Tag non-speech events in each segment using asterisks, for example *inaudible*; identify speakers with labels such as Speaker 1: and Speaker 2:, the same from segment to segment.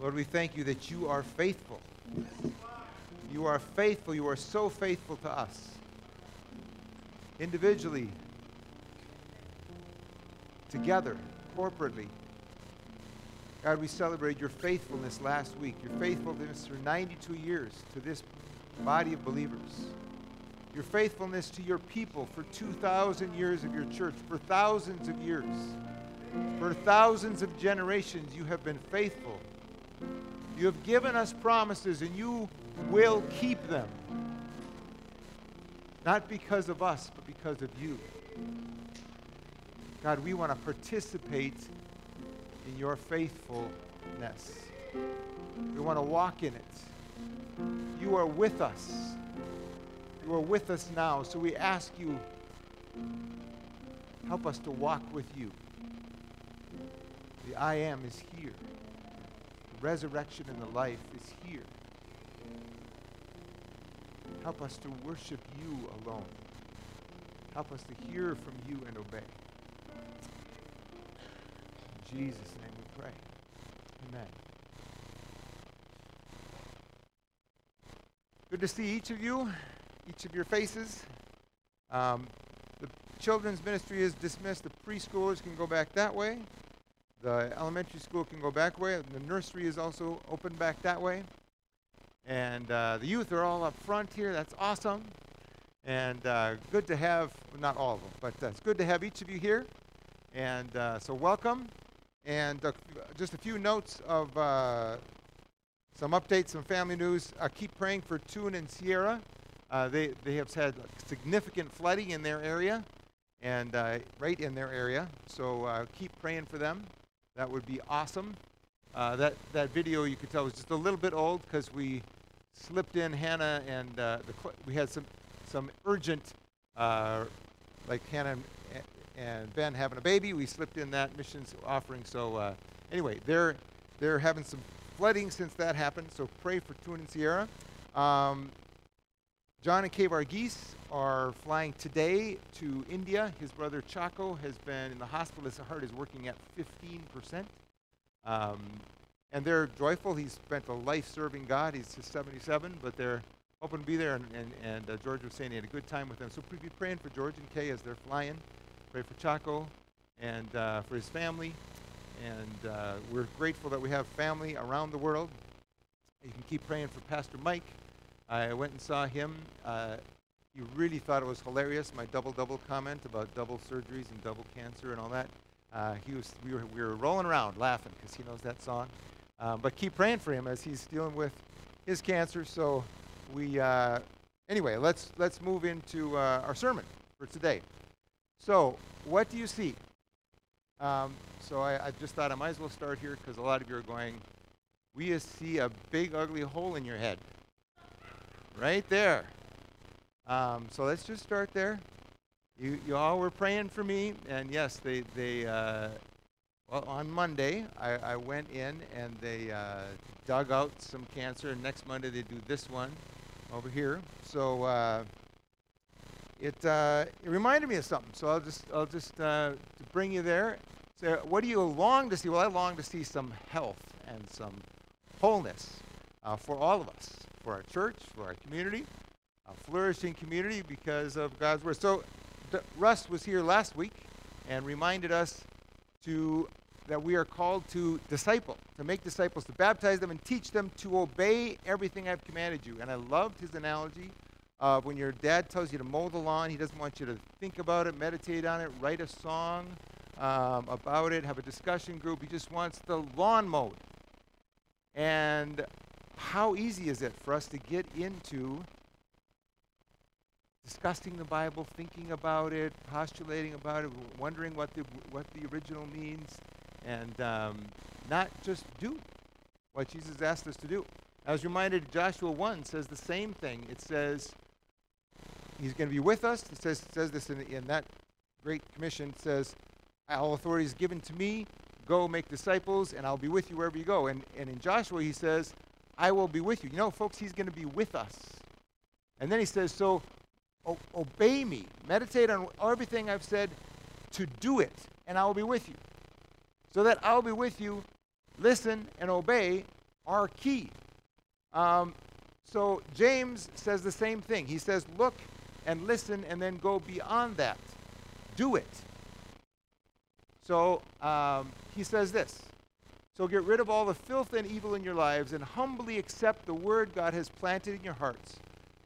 Speaker 1: Lord, we thank you that you are faithful. You are faithful. You are so faithful to us. Individually, together, corporately. God, we celebrate your faithfulness last week, your faithfulness for 92 years to this body of believers, your faithfulness to your people for 2,000 years of your church, for thousands of years, for thousands of generations, you have been faithful. You have given us promises, and you will keep them. Not because of us, but because of you. God, we want to participate in your faithfulness. We want to walk in it. You are with us. You are with us now. So we ask you, help us to walk with you. The I am is here. The resurrection and the life is here. Help us to worship you alone. Help us to hear from you and obey. In Jesus' name we pray. Amen. Good to see each of you, each of your faces. Um, the children's ministry is dismissed. The preschoolers can go back that way. The elementary school can go back way. The nursery is also open back that way. And uh, the youth are all up front here. That's awesome. And uh, good to have, not all of them, but uh, it's good to have each of you here. And uh, so welcome. And uh, just a few notes of uh, some updates, some family news. keep praying for Tune and Sierra. they, they have had significant flooding in their area and right in their area. So keep praying for them. That would be awesome. Uh, that, that video you could tell was just a little bit old because we slipped in Hannah and uh, the we had some, some urgent, uh, like Hannah and, and, Ben having a baby. We slipped in that missions offering. So uh, anyway, they're, they're having some flooding since that happened. So pray for Tune and Sierra. Um, John and Kay Varghese are flying today to India. His brother Chaco has been in the hospital. His heart is working at 15%. Um, and they're joyful. He's spent a life serving God. He's 77, but they're hoping to be there. And, and, and uh, George was saying he had a good time with them. So be praying for George and Kay as they're flying. Pray for Chaco and uh, for his family. And uh, we're grateful that we have family around the world. You can keep praying for Pastor Mike. I went and saw him. Uh, he really thought it was hilarious, my double double comment about double surgeries and double cancer and all that. Uh, he was, we, were, we were rolling around laughing because he knows that song. Um, but keep praying for him as he's dealing with his cancer. So we, uh, anyway, let's, let's move into uh, our sermon for today. So, what do you see? Um, so I, I, just thought I might as well start here because a lot of you are going, we see a big ugly hole in your head. Right there. Um, so let's just start there. You, you all were praying for me, and yes, they, they uh, well, on Monday, I, I went in and they uh, dug out some cancer, and next Monday they do this one over here. So uh, it, uh, it reminded me of something. So I'll just, I'll just uh, bring you there. So what do you long to see? Well, I long to see some health and some wholeness uh, for all of us, for our church, for our community, a flourishing community because of God's word. So Russ was here last week and reminded us to that we are called to disciple, to make disciples, to baptize them and teach them to obey everything I've commanded you. And I loved his analogy of when your dad tells you to mow the lawn, he doesn't want you to think about it, meditate on it, write a song um, about it, have a discussion group. He just wants the lawn mowed. And how easy is it for us to get into discussing the Bible, thinking about it, postulating about it, wondering what the, what the original means, and um, not just do what Jesus asked us to do. I was reminded Joshua 1 says the same thing. It says he's going to be with us. It says, it says this in, in that great commission. It says, all authority is given to me. Go make disciples, and I'll be with you wherever you go. And, and in Joshua, he says, I will be with you. You know, folks, he's going to be with us. And then he says, so o- obey me, meditate on everything I've said to do it, and I will be with you. So that I'll be with you, listen and obey, are key. Um, so James says the same thing. He says, look and listen and then go beyond that. Do it. So um, he says this. So get rid of all the filth and evil in your lives and humbly accept the word God has planted in your hearts,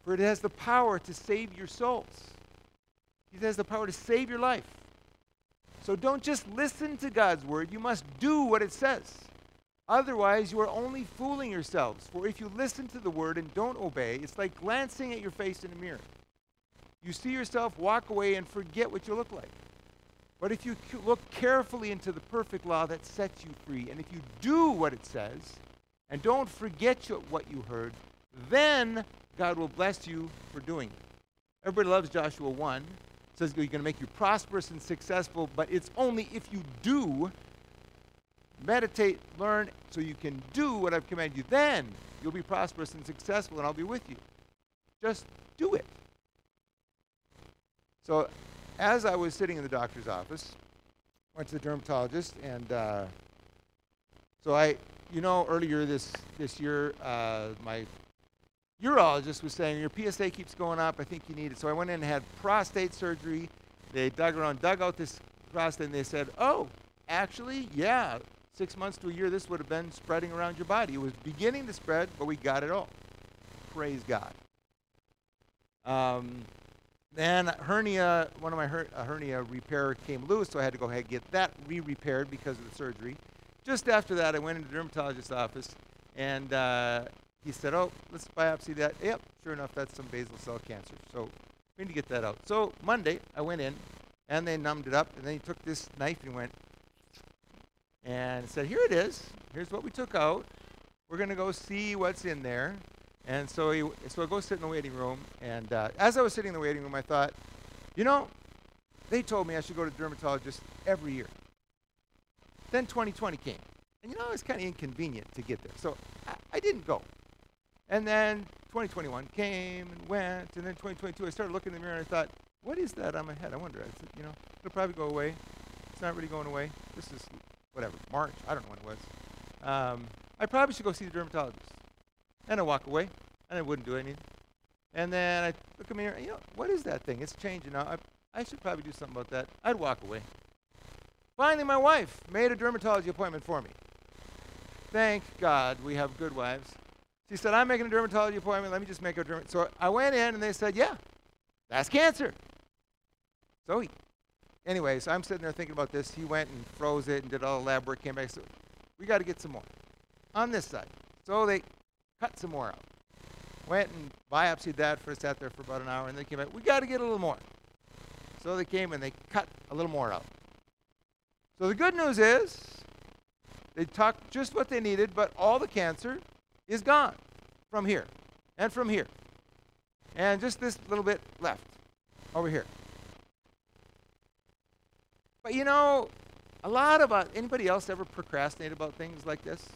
Speaker 1: for it has the power to save your souls. It has the power to save your life. So don't just listen to God's word, you must do what it says. Otherwise, you are only fooling yourselves. For if you listen to the word and don't obey, it's like glancing at your face in a mirror. You see yourself, walk away, and forget what you look like. But if you look carefully into the perfect law that sets you free, and if you do what it says, and don't forget what you heard, then God will bless you for doing it. Everybody loves Joshua 1 says you're going to make you prosperous and successful, but it's only if you do meditate, learn, so you can do what I've commanded you. Then you'll be prosperous and successful, and I'll be with you. Just do it. So, as I was sitting in the doctor's office, went to the dermatologist, and uh, so I, you know, earlier this this year, uh, my urologist was saying, Your PSA keeps going up. I think you need it. So I went in and had prostate surgery. They dug around, dug out this prostate, and they said, Oh, actually, yeah, six months to a year, this would have been spreading around your body. It was beginning to spread, but we got it all. Praise God. Um, then hernia, one of my her- hernia repair came loose, so I had to go ahead and get that re-repaired because of the surgery. Just after that, I went into the dermatologist's office, and uh, he said, oh, let's biopsy that. Yep, sure enough, that's some basal cell cancer. So we need to get that out. So Monday, I went in, and they numbed it up, and then he took this knife and went, and said, here it is. Here's what we took out. We're going to go see what's in there. And so, he, so I go sit in the waiting room, and uh, as I was sitting in the waiting room, I thought, you know, they told me I should go to dermatologist every year. Then 2020 came. And you know, it's kind of inconvenient to get there. So I, I didn't go. And then 2021 came and went, and then 2022, I started looking in the mirror and I thought, what is that on my head? I wonder. I said, you know, it'll probably go away. It's not really going away. This is whatever, March. I don't know when it was. Um, I probably should go see the dermatologist. And I walk away, and I wouldn't do anything. And then I look in the mirror, you know, what is that thing? It's changing now. I, I should probably do something about that. I'd walk away. Finally, my wife made a dermatology appointment for me. Thank God we have good wives. She said, I'm making a dermatology appointment. Let me just make a dermatology. So I went in and they said, yeah, that's cancer. So he, anyways, I'm sitting there thinking about this. He went and froze it and did all the lab work, came back. So we got to get some more on this side. So they cut some more out. Went and biopsied that for sat there for about an hour and they came back. We got to get a little more. So they came and they cut a little more out. So the good news is they took just what they needed, but all the cancer is gone from here and from here. And just this little bit left over here. But you know, a lot of us, anybody else ever procrastinate about things like this?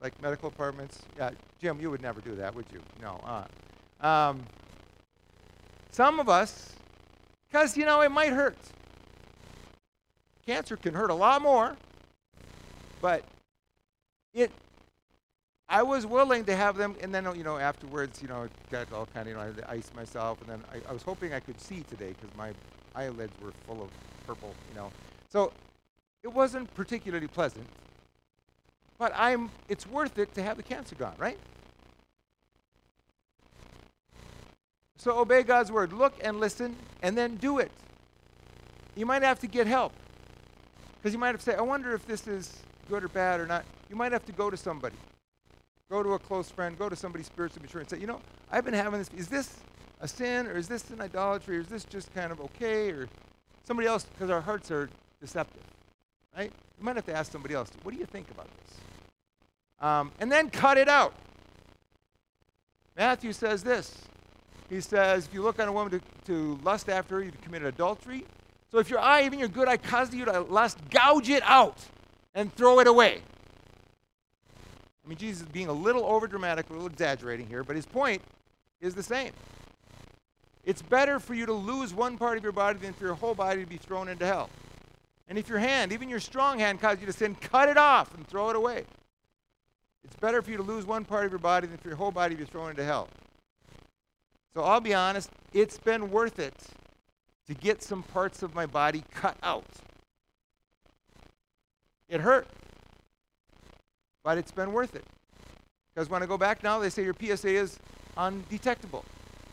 Speaker 1: Like medical appointments? Yeah, Jim, you would never do that, would you? No. Uh. Um, some of us, because, you know, it might hurt. Cancer can hurt a lot more, but it I was willing to have them, and then you know afterwards, you know, got all kind of you know, I ice myself, and then I, I was hoping I could see today because my eyelids were full of purple, you know. So it wasn't particularly pleasant, but I'm. It's worth it to have the cancer gone, right? So obey God's word. Look and listen, and then do it. You might have to get help because you might have to say, "I wonder if this is good or bad or not." You might have to go to somebody. Go to a close friend, go to somebody spiritually mature and say, you know, I've been having this. Is this a sin or is this an idolatry or is this just kind of okay or somebody else because our hearts are deceptive, right? You might have to ask somebody else, what do you think about this? Um, and then cut it out. Matthew says this. He says, if you look on a woman to, to lust after her, you've committed adultery. So if your eye, even your good eye, causes you to lust, gouge it out and throw it away. I mean, Jesus is being a little overdramatic, a little exaggerating here, but his point is the same. It's better for you to lose one part of your body than for your whole body to be thrown into hell. And if your hand, even your strong hand, causes you to sin, cut it off and throw it away. It's better for you to lose one part of your body than for your whole body to be thrown into hell. So I'll be honest, it's been worth it to get some parts of my body cut out. It hurt, but it's been worth it. Because when I go back now, they say your PSA is undetectable.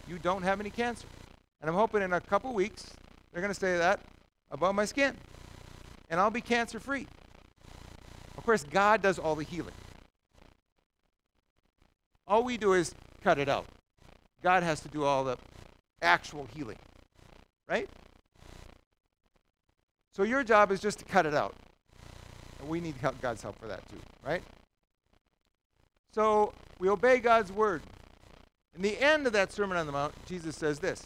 Speaker 1: You don't have any cancer. And I'm hoping in a couple weeks they're going to say that about my skin. And I'll be cancer free. Of course, God does all the healing. All we do is cut it out. God has to do all the actual healing. Right? So your job is just to cut it out. And we need help, God's help for that too, right? So we obey God's word. In the end of that Sermon on the Mount, Jesus says this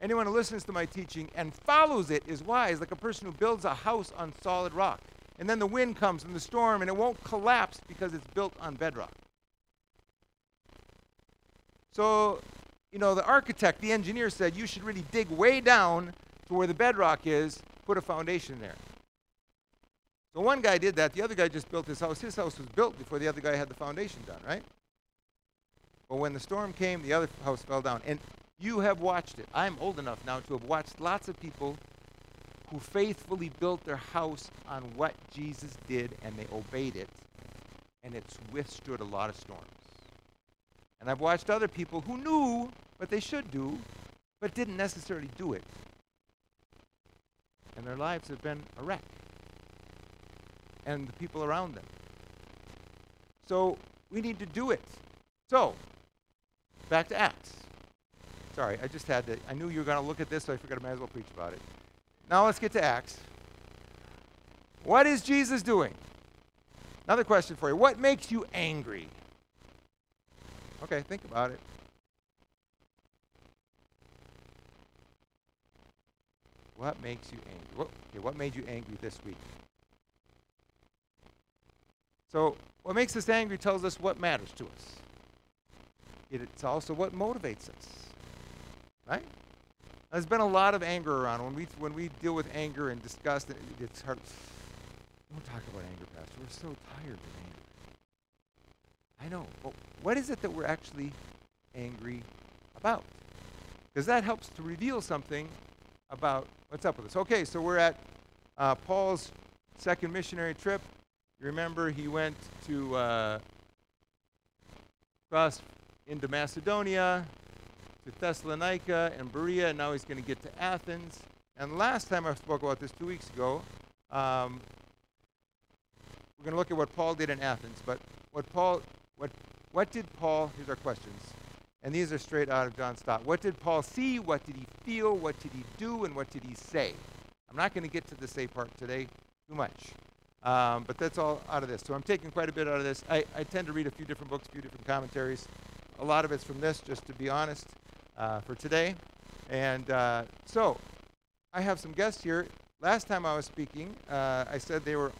Speaker 1: Anyone who listens to my teaching and follows it is wise, like a person who builds a house on solid rock. And then the wind comes and the storm, and it won't collapse because it's built on bedrock. So, you know, the architect, the engineer said you should really dig way down to where the bedrock is, put a foundation there. So one guy did that. The other guy just built his house. His house was built before the other guy had the foundation done, right? But when the storm came, the other house fell down. And you have watched it. I'm old enough now to have watched lots of people who faithfully built their house on what Jesus did and they obeyed it, and it's withstood a lot of storms. And I've watched other people who knew what they should do, but didn't necessarily do it. And their lives have been a wreck. And the people around them. So we need to do it. So, back to Acts. Sorry, I just had to. I knew you were going to look at this, so I figured I might as well preach about it. Now let's get to Acts. What is Jesus doing? Another question for you. What makes you angry? Okay, think about it. What makes you angry? What, okay, what made you angry this week? So, what makes us angry tells us what matters to us. It's also what motivates us. Right? There's been a lot of anger around. When we, when we deal with anger and disgust, it, it's hard. Don't talk about anger, Pastor. We're so tired of anger. I know. But what is it that we're actually angry about? Because that helps to reveal something about what's up with us. Okay, so we're at uh, Paul's second missionary trip. You remember he went to uh, cross into Macedonia, to Thessalonica and Berea, and now he's going to get to Athens. And last time I spoke about this two weeks ago, um, we're going to look at what Paul did in Athens. But what Paul, what, what did Paul? Here's our questions, and these are straight out of John Stott. What did Paul see? What did he feel? What did he do? And what did he say? I'm not going to get to the say part today too much. Um, but that's all out of this. So I'm taking quite a bit out of this. I, I tend to read a few different books, a few different commentaries. A lot of it's from this, just to be honest uh, for today. And uh, so, I have some guests here. Last time I was speaking, uh, I said they were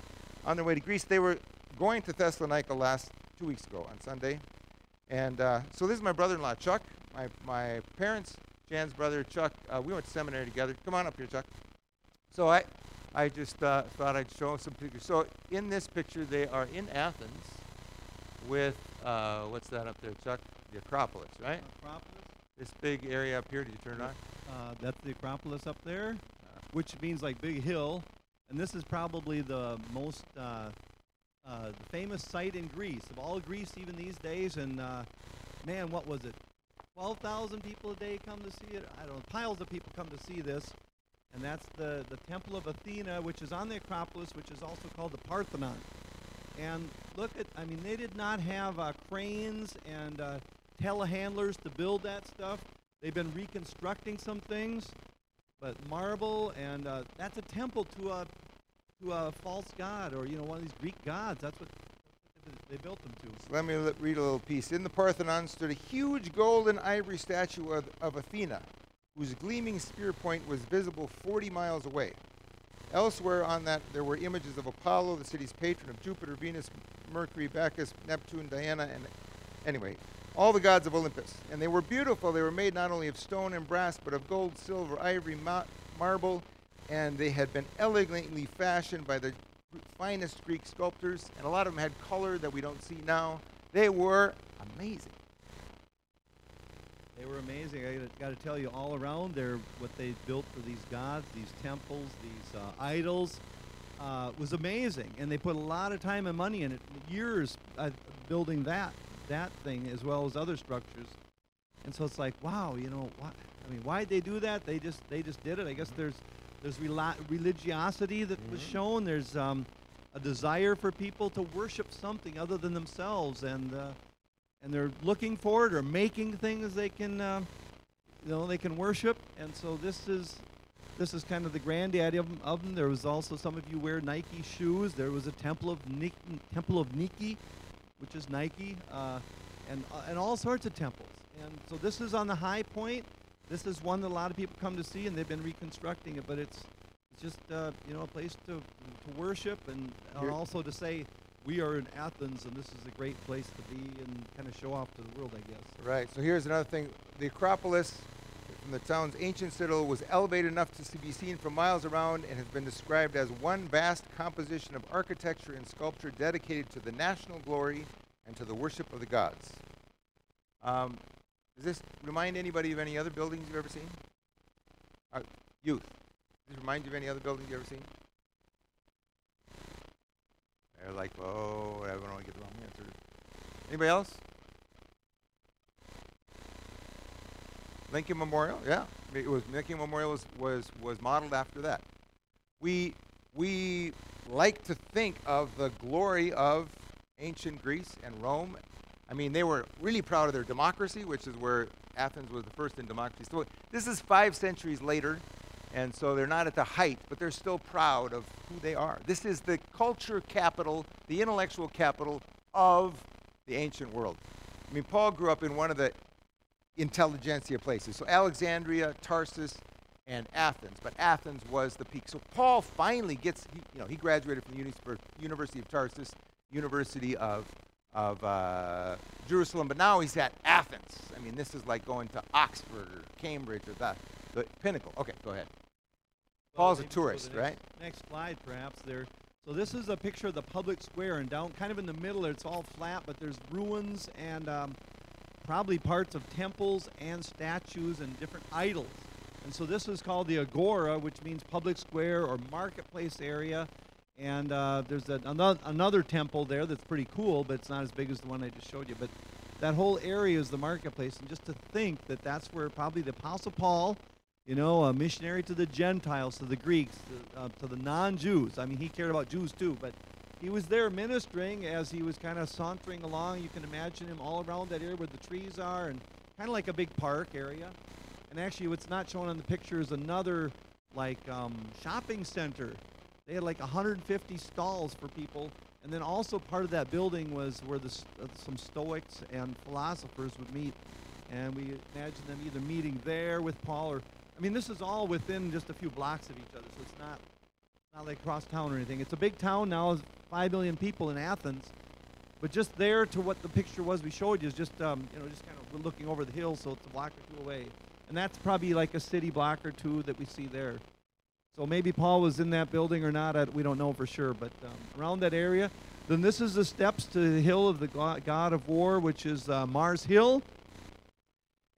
Speaker 1: on their way to Greece. They were going to Thessalonica last two weeks ago on Sunday. And uh, so this is my brother-in-law, Chuck. My, my parents, Jan's brother, Chuck, uh, we went to seminary together. Come on up here, Chuck. So I, I just uh, thought I'd show some pictures. So in this picture, they are in Athens with, what's that up there, Chuck? The Acropolis, right?
Speaker 2: Acropolis.
Speaker 1: This big area up here, did you turn it on?
Speaker 2: Uh, that's the Acropolis up there, uh, which means like big hill. And this is probably the most uh, uh, famous site in Greece, of all Greece even these days. And uh, man, what was it? 12,000 people a day come to see it. I don't know, piles of people come to see this. And that's the, the Temple of Athena, which is on the Acropolis, which is also called the Parthenon. And look at, I mean, they did not have uh, cranes and uh, telehandlers to build that stuff. They've been reconstructing some things, but marble and uh, that's a temple to a to a false god or you know one of these Greek gods. That's what they built them to.
Speaker 1: Let me read a little piece. In the Parthenon stood a huge gold and ivory statue of, of Athena, whose gleaming spear point was visible 40 miles away. Elsewhere on that, there were images of Apollo, the city's patron of Jupiter, Venus, Mercury, Bacchus, Neptune, Diana, and anyway, all the gods of Olympus. And they were beautiful. They were made not only of stone and brass, but of gold, silver, ivory, ma- marble, and they had been elegantly fashioned by the finest Greek sculptors. And a lot of them had color that we don't see now. They were amazing.
Speaker 2: They were amazing. I got to tell you, all around there, what they built for these gods, these temples, these uh, idols, uh, was amazing. And they put a lot of time and money in it, years uh, building that that thing as well as other structures. And so it's like, wow, you know, what? I mean, why did they do that? They just they just did it. I guess there's there's reli- religiosity that was
Speaker 1: Mhm.
Speaker 2: shown. There's um, a desire for people to worship something other than themselves, and uh, and they're looking for it or making things they can, uh, you know, they can worship. And so this is this is kind of the granddaddy of them, of them. There was also some of you wear Nike shoes. There was a temple of Ni- temple of Nike, which is Nike, uh, and uh, and all sorts of temples. And so this is on the high point. This is one that a lot of people come to see, and they've been reconstructing it. But it's it's just uh, you know a place to to worship and, and also to say we are in Athens, and this is a great place to be, and kind of show off to the world, I guess.
Speaker 1: Right. So here's another thing. The Acropolis from the town's ancient citadel was elevated enough to be seen for miles around and has been described as one vast composition of architecture and sculpture dedicated to the national glory and to the worship of the gods. Um, does this remind anybody of any other buildings you've ever seen? Uh, youth. Does this remind you of any other buildings you've ever seen? They're like, oh, I don't want to get the wrong answer. Anybody else? Lincoln Memorial, yeah, it was Lincoln Memorial was, was was modeled after that. We we like to think of the glory of ancient Greece and Rome. I mean, they were really proud of their democracy, which is where Athens was the first in democracy. So this is five centuries later, and so they're not at the height, but they're still proud of who they are. This is the culture capital, the intellectual capital of the ancient world. I mean, Paul grew up in one of the intelligentsia places. So Alexandria, Tarsus, and Athens. But Athens was the peak. So Paul finally gets, he, you know, he graduated from the University of Tarsus, University of of uh, Jerusalem, but now he's at Athens. I mean, this is like going to Oxford or Cambridge or the, the pinnacle. Okay, go ahead. Paul's a
Speaker 2: maybe so the
Speaker 1: tourist,
Speaker 2: next-
Speaker 1: right?
Speaker 2: Next slide, perhaps. There. So this is a picture of the public square, and down, kind of in the middle, it's all flat, but there's ruins and um, probably parts of temples and statues and different idols. And so this is called the Agora, which means public square or marketplace area. And uh, there's a, another, another temple there that's pretty cool, but it's not as big as the one I just showed you. But that whole area is the marketplace. And just to think that that's where probably the Apostle Paul, you know, a missionary to the Gentiles, to the Greeks, to, uh, to the non Jews. I mean, he cared about Jews too, but he was there ministering as he was kind of sauntering along. You can imagine him all around that area where the trees are and kind of like a big park area. And actually, what's not shown on the picture is another like um, shopping center. They had like 150 stalls for people, and then also part of that building was where the, uh, some Stoics and philosophers would meet. And we imagine them either meeting there with Paul, or I mean, this is all within just a few blocks of each other, so it's not not like cross town or anything. It's a big town now, it's five million people in Athens, but just there to what the picture was we showed you is just um, you know just kind of looking over the hill, so it's a block or two away, and that's probably like a city block or two that we see there. So maybe Paul was in that building or not, we don't know for sure, but um, around that area. Then this is the steps to the hill of the god of war, which is uh, Mars Hill.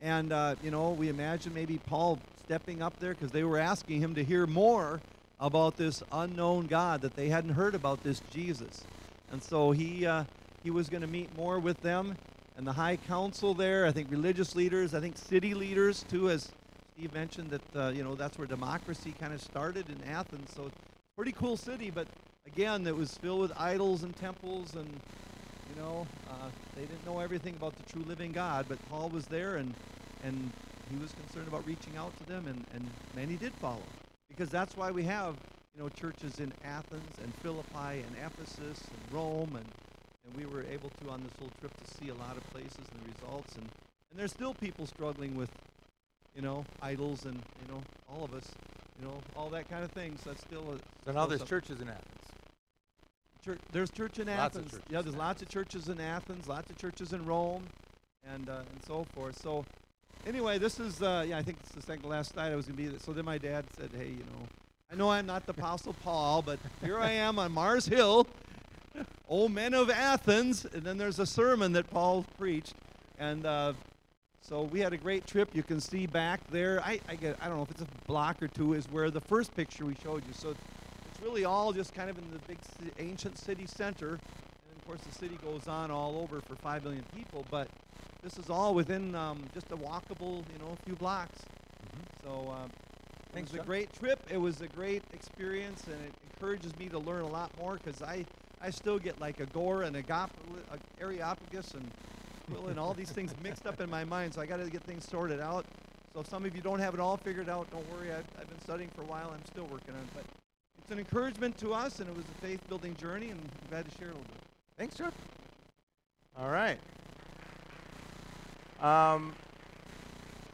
Speaker 2: And, uh, you know, we imagine maybe Paul stepping up there because they were asking him to hear more about this unknown God that they hadn't heard about this Jesus. And so he, uh, he was going to meet more with them and the high council there, I think religious leaders, I think city leaders too, as Steve mentioned that, uh, you know, that's where democracy kind of started in Athens. So pretty cool city, but again, it was filled with idols and temples and you know, uh, they didn't know everything about the true living God, but Paul was there and, and he was concerned about reaching out to them, and, and many did follow. Because that's why we have, you know, churches in Athens and Philippi and Ephesus and Rome, and, and we were able to, on this whole trip, to see a lot of places and the results. And, and there's still people struggling with, you know, idols and, you know, all of us, you know, all that kind of things. That's still a,
Speaker 1: So now there's churches in Athens.
Speaker 2: church, there's church in
Speaker 1: Lots
Speaker 2: Athens. yeah, there's lots of churches in Athens, lots of churches in Rome, and uh, and so forth. So anyway, this is uh, yeah, I think it's the second last night I was gonna be. There. So then my dad said, hey, you know, I know I'm not the Apostle *laughs* Paul, but here I am on Mars Hill. *laughs* "O men of Athens," and then there's a sermon that Paul preached, and uh, so we had a great trip. You can see back there. I I, get, I don't know if it's a block or two is where the first picture we showed you. So it's really all just kind of in the big ci- ancient city center, and of course the city goes on all over for five million people, but this is all within um, just a walkable, you know, a few blocks. So uh, it was a great trip. It was a great experience, and it encourages me to learn a lot more because I, I still get like agora and a gop, a areopagus and quill and all these things mixed up in my mind. So I got to get things sorted out. So if some of you don't have it all figured out, don't worry. I've, I've been studying for a while. I'm still working on it. But it's an encouragement to us, and it was a faith-building journey, and I'm glad to share a little bit.
Speaker 1: Thanks, Chuck. All right. Um,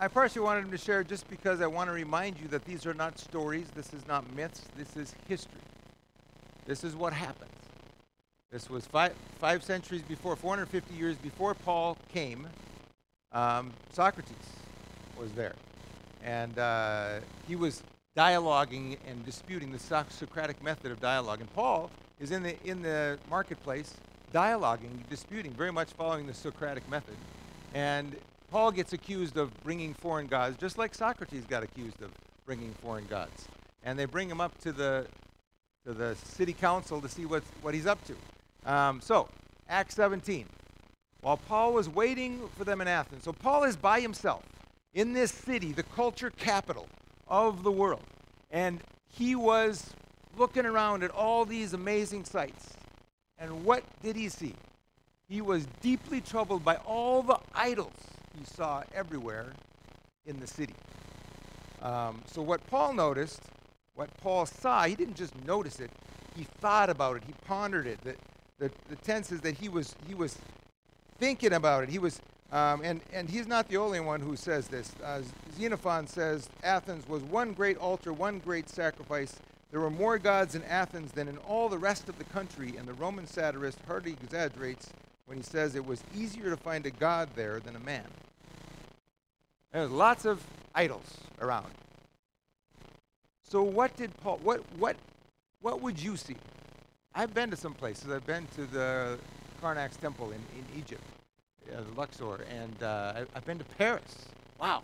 Speaker 1: I partially wanted him to share just because I want to remind you that these are not stories. This is not myths. This is history. This is what happened. This was five, five centuries before, 450 years before Paul came. Um, Socrates was there. And uh, he was dialoguing and disputing the Soc- Socratic method of dialogue. And Paul is in the, in the marketplace dialoguing, disputing, very much following the Socratic method. And Paul gets accused of bringing foreign gods, just like Socrates got accused of bringing foreign gods. And they bring him up to the, to the city council to see what's, what he's up to. Um, so, Acts 17. While Paul was waiting for them in Athens, so Paul is by himself in this city, the culture capital of the world. And he was looking around at all these amazing sights. And what did he see? He was deeply troubled by all the idols he saw everywhere in the city. Um, so, what Paul noticed, what Paul saw, he didn't just notice it, he thought about it, he pondered it. The, the, the tense is that he was, he was thinking about it. He was, um, and, and he's not the only one who says this. Uh, Xenophon says Athens was one great altar, one great sacrifice. There were more gods in Athens than in all the rest of the country, and the Roman satirist hardly exaggerates when he says it was easier to find a god there than a man. There's lots of idols around. So what did Paul? What what what would you see? I've been to some places. I've been to the Karnak's temple in, in Egypt, uh, Luxor, and uh, I, I've been to Paris. Wow,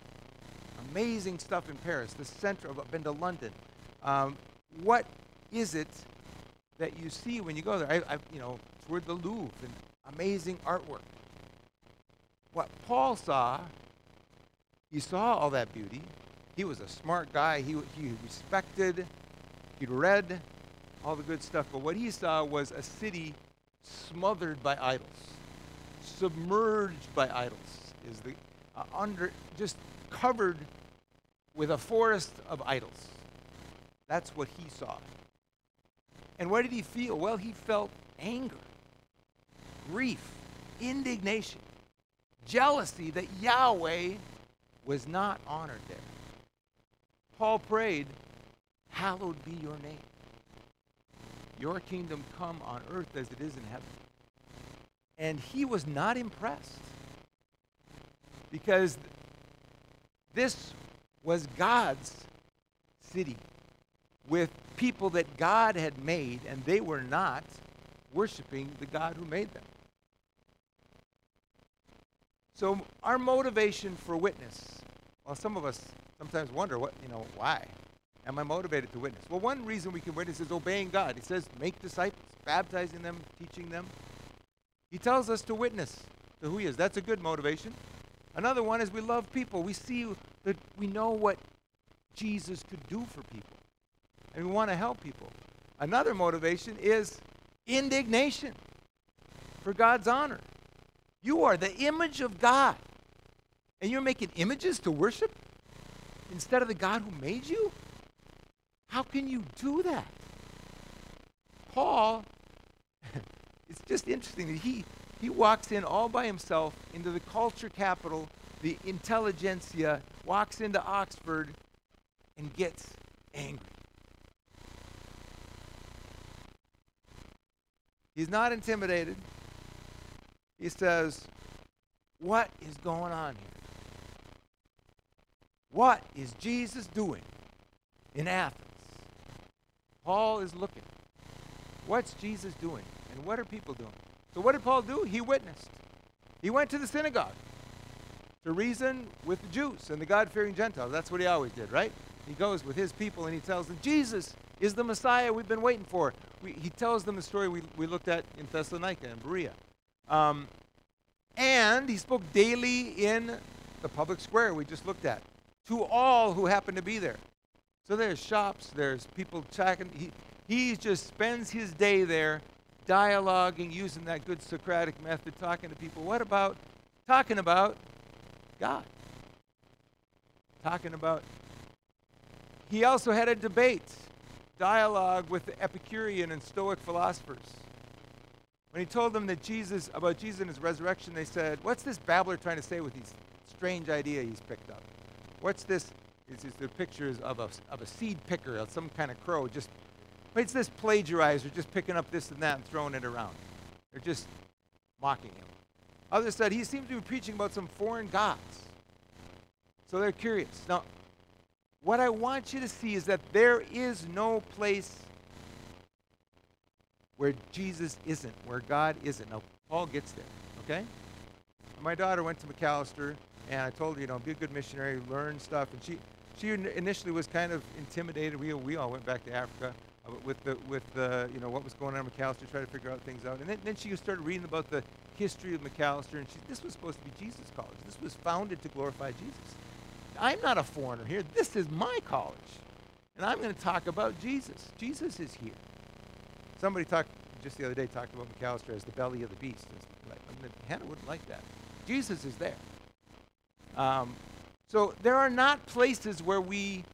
Speaker 1: amazing stuff in Paris. The center of. I've been to London. Um, what is it that you see when you go there? I, I you know, toured the Louvre and amazing artwork. What Paul saw, he saw all that beauty. He was a smart guy. He, he respected, he'd read all the good stuff. But what he saw was a city smothered by idols, submerged by idols. Is the uh, under just covered with a forest of idols. That's what he saw. And what did he feel? Well, he felt anger, grief, indignation, jealousy that Yahweh was not honored there. Paul prayed, Hallowed be your name. Your kingdom come on earth as it is in heaven. And he was not impressed because this was God's city with people that God had made, and they were not worshiping the God who made them. So, our motivation for witness, well, some of us sometimes wonder, what, you know, why am I motivated to witness? Well, one reason we can witness is obeying God. He says, make disciples, baptizing them, teaching them. He tells us to witness to who He is. That's a good motivation. Another one is we love people. We see that we know what Jesus could do for people, and we want to help people. Another motivation is indignation for God's honor. You are the image of God, and you're making images to worship instead of the God who made you? How can you do that? Paul, *laughs* it's just interesting that he, he walks in all by himself into the culture capital, the intelligentsia, walks into Oxford, and gets angry. He's not intimidated. He says, What is going on here? What is Jesus doing in Athens? Paul is looking. What's Jesus doing? And what are people doing? So, what did Paul do? He witnessed. He went to the synagogue to reason with the Jews and the God fearing Gentiles. That's what he always did, right? He goes with his people and he tells them, Jesus is the Messiah we've been waiting for. We, he tells them the story we, we looked at in Thessalonica and Berea. Um, and he spoke daily in the public square we just looked at to all who happened to be there. So there's shops, there's people checking. He, he just spends his day there dialoguing, using that good Socratic method, talking to people. What about talking about God? Talking about. He also had a debate, dialogue with the Epicurean and Stoic philosophers. When he told them that Jesus, about Jesus and his resurrection, they said, What's this babbler trying to say with these strange idea he's picked up? What's this? It's, it's the pictures of a, of a seed picker, of some kind of crow, just, it's this plagiarizer just picking up this and that and throwing it around? They're just mocking him. Others said he seems to be preaching about some foreign gods. So they're curious. Now, what I want you to see is that there is no place where Jesus isn't, where God isn't. Now, Paul gets there, okay? My daughter went to Macalester, and I told her, you know, be a good missionary, learn stuff. And she, she initially was kind of intimidated. We, we all went back to Africa uh, with the, with the, you know, what was going on in Macalester, trying to figure out things out. And then, then she started reading about the history of Macalester, and she, this was supposed to be Jesus College. This was founded to glorify Jesus. I'm not a foreigner here. This is my college. And I'm going to talk about Jesus. Jesus is here. Somebody talked just the other day talked about Macalester as the belly of the beast. Like, I mean, Hannah wouldn't like that. Jesus is there. Um, so there are not places where we.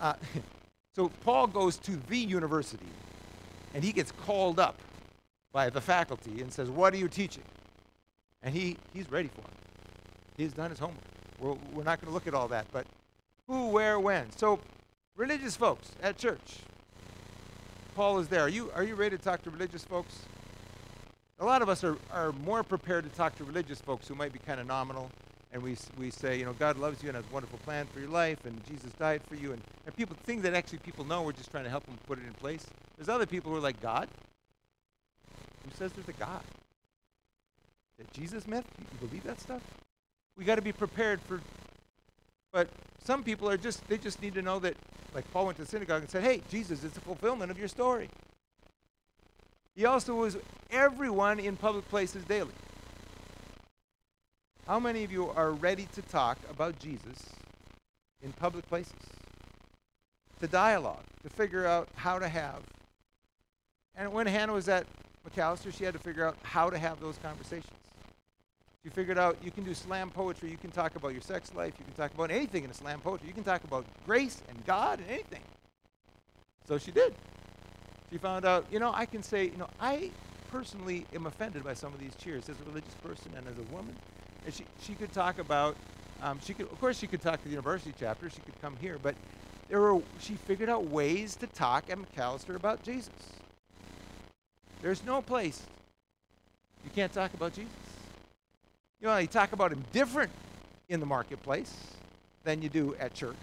Speaker 1: Uh, *laughs* so Paul goes to the university, and he gets called up by the faculty and says, "What are you teaching?" And he he's ready for it. He's done his homework. We're, we're not going to look at all that, but who, where, when. So religious folks at church. Paul is there. Are you, are you ready to talk to religious folks? A lot of us are, are more prepared to talk to religious folks who might be kind of nominal, and we, we say, you know, God loves you and has a wonderful plan for your life, and Jesus died for you, and, and people things that actually people know. We're just trying to help them put it in place. There's other people who are like, God? Who says there's a God? That Jesus myth? You believe that stuff? We got to be prepared for. But some people are just, they just need to know that, like Paul went to the synagogue and said, hey, Jesus is the fulfillment of your story. He also was everyone in public places daily. How many of you are ready to talk about Jesus in public places? To dialogue, to figure out how to have. And when Hannah was at Macalester, she had to figure out how to have those conversations. She figured out you can do slam poetry, you can talk about your sex life, you can talk about anything in a slam poetry. You can talk about grace and God and anything. So she did. She found out, you know, I can say, you know, I personally am offended by some of these cheers as a religious person and as a woman. And she, she could talk about, um, she could, of course, she could talk to the university chapter. She could come here, but there were, she figured out ways to talk at Macalester about Jesus. There's no place you can't talk about Jesus. You know, you talk about him different in the marketplace than you do at church.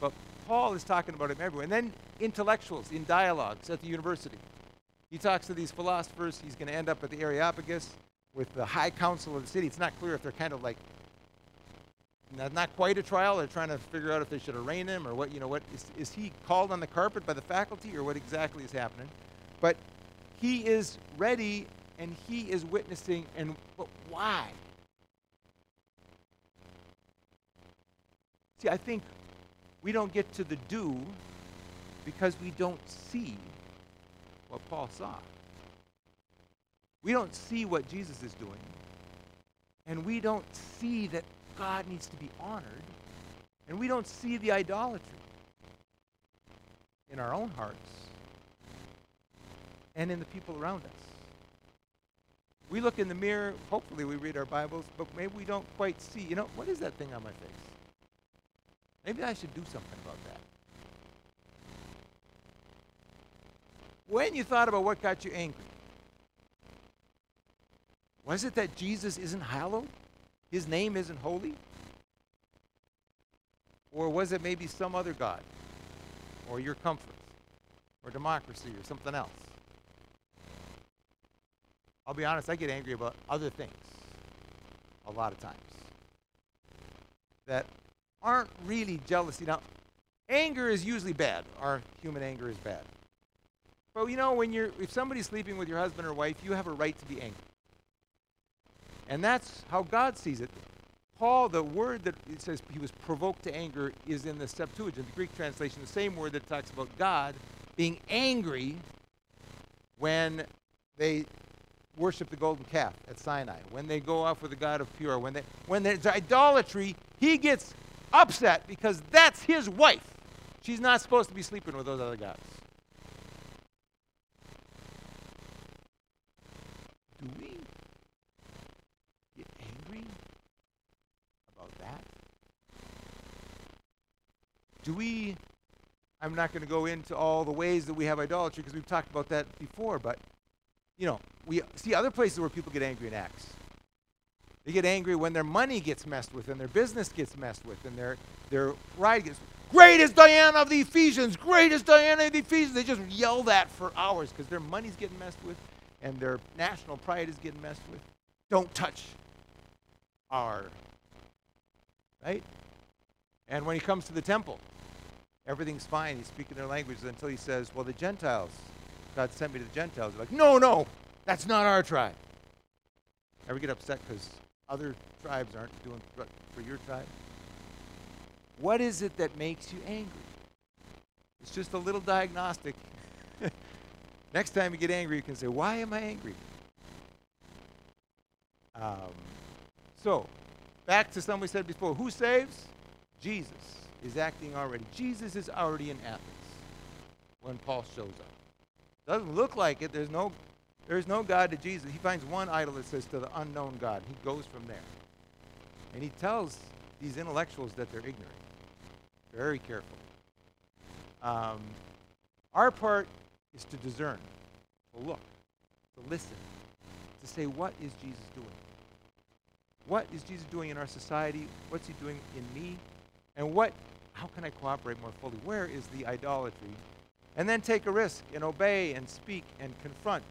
Speaker 1: But Paul is talking about him everywhere. And then intellectuals in dialogues at the university. He talks to these philosophers. He's going to end up at the Areopagus with the high council of the city. It's not clear if they're kind of like not, not quite a trial. They're trying to figure out if they should arraign him or what. You know, what is, is he called on the carpet by the faculty or what exactly is happening? But he is ready and he is witnessing and but why see i think we don't get to the do because we don't see what paul saw we don't see what jesus is doing and we don't see that god needs to be honored and we don't see the idolatry in our own hearts and in the people around us we look in the mirror, hopefully we read our Bibles, but maybe we don't quite see, you know, what is that thing on my face? Maybe I should do something about that. When you thought about what got you angry, was it that Jesus isn't hallowed? His name isn't holy? Or was it maybe some other God? Or your comfort? Or democracy? Or something else? I'll be honest, I get angry about other things a lot of times that aren't really jealousy. Now, anger is usually bad. Our human anger is bad. But you know, when you're if somebody's sleeping with your husband or wife, you have a right to be angry. And that's how God sees it. Paul, the word that it says he was provoked to anger is in the Septuagint, the Greek translation, the same word that talks about God being angry when they worship the golden calf at Sinai, when they go off with the God of Peor, when they when there's idolatry, he gets upset because that's his wife. She's not supposed to be sleeping with those other gods. Do we get angry about that? Do we I'm not going to go into all the ways that we have idolatry because we've talked about that before, but you know, we see other places where people get angry in Acts. They get angry when their money gets messed with and their business gets messed with and their their ride gets Great is Diana of the Ephesians, great is Diana of the Ephesians. They just yell that for hours because their money's getting messed with and their national pride is getting messed with. Don't touch our right? And when he comes to the temple, everything's fine. He's speaking their languages until he says, Well, the Gentiles, God sent me to the Gentiles. They're like, No, no, that's not our tribe. Ever get upset because other tribes aren't doing for your tribe? What is it that makes you angry? It's just a little diagnostic. *laughs* Next time you get angry, you can say, Why am I angry? Um, so, back to something we said before who saves? Jesus is acting already. Jesus is already in Athens when Paul shows up. Doesn't look like it. There's no, there's no God to Jesus. He finds one idol that says to the unknown God. He goes from there. And he tells these intellectuals that they're ignorant. Very careful. Um, our part is to discern, to look, to listen, to say, what is Jesus doing? What is Jesus doing in our society? What's he doing in me? And what how can I cooperate more fully? Where is the idolatry? And then take a risk and obey and speak and confront.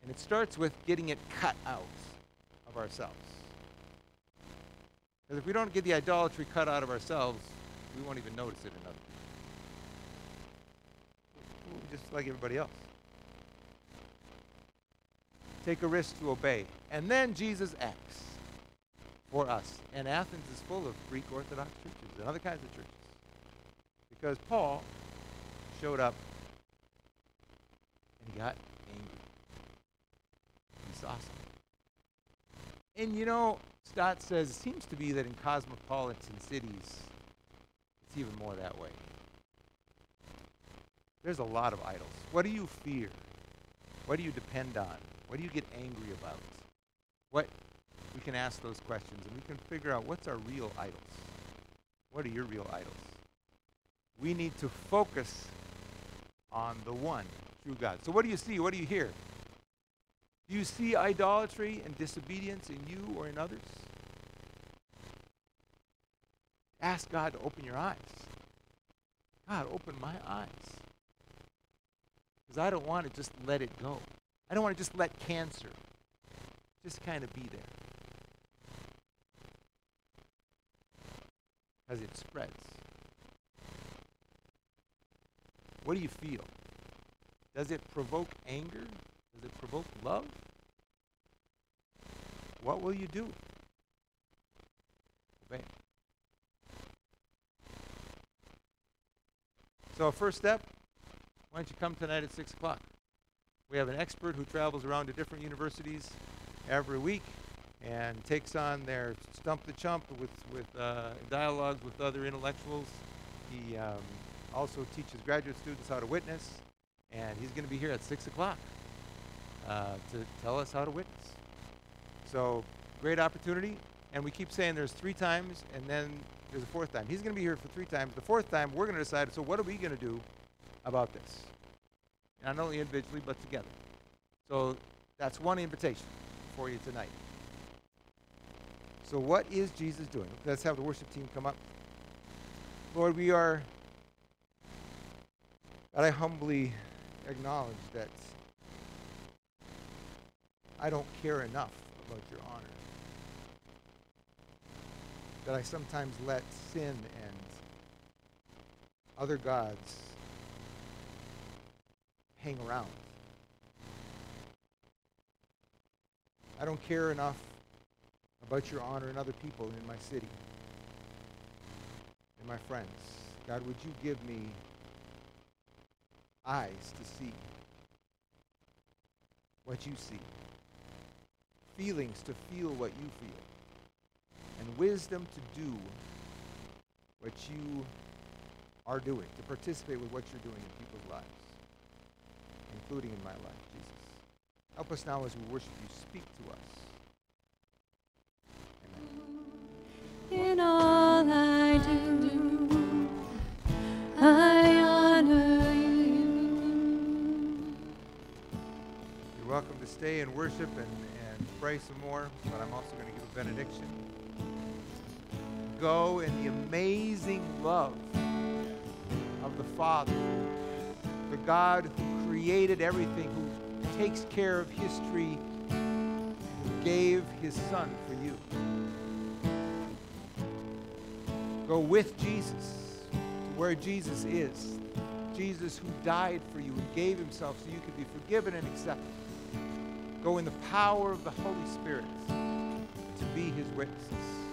Speaker 1: And it starts with getting it cut out of ourselves. Because if we don't get the idolatry cut out of ourselves, we won't even notice it in other people. Just like everybody else. Take a risk to obey. And then Jesus acts for us. And Athens is full of Greek Orthodox churches and other kinds of churches. Because Paul showed up and he got angry. He's awesome. And you know, Stott says it seems to be that in cosmopolitan cities, it's even more that way. There's a lot of idols. What do you fear? What do you depend on? What do you get angry about? What we can ask those questions and we can figure out what's our real idols. What are your real idols? We need to focus on the one true God. So what do you see? What do you hear? Do you see idolatry and disobedience in you or in others? Ask God to open your eyes. God, open my eyes. Because I don't want to just let it go. I don't want to just let cancer just kind of be there. As it spreads. What do you feel? Does it provoke anger? Does it provoke love? What will you do? Obey. So, first step, why don't you come tonight at 6 o'clock? We have an expert who travels around to different universities every week and takes on their stump the chump with, with uh, dialogues with other intellectuals. He um, also teaches graduate students how to witness, and he's going to be here at 6 o'clock uh, to tell us how to witness. So, great opportunity. And we keep saying there's three times, and then there's a fourth time. He's going to be here for three times. The fourth time, we're going to decide so, what are we going to do about this? Not only individually, but together. So, that's one invitation for you tonight. So, what is Jesus doing? Let's have the worship team come up. Lord, we are, God, I humbly acknowledge that I don't care enough about your honor. That I sometimes let sin and other gods hang around. I don't care enough about your honor and other people in my city and my friends. God, would you give me eyes to see what you see, feelings to feel what you feel, and wisdom to do what you are doing, to participate with what you're doing in people's lives, including in my life, Jesus. Help us now as we worship you. Speak to us. Stay and worship and, and pray some more, but I'm also going to give a benediction. Go in the amazing love of the Father, the God who created everything, who takes care of history, who gave his Son for you. Go with Jesus to where Jesus is. Jesus who died for you and gave himself so you could be forgiven and accepted. Go in the power of the Holy Spirit to be his witnesses.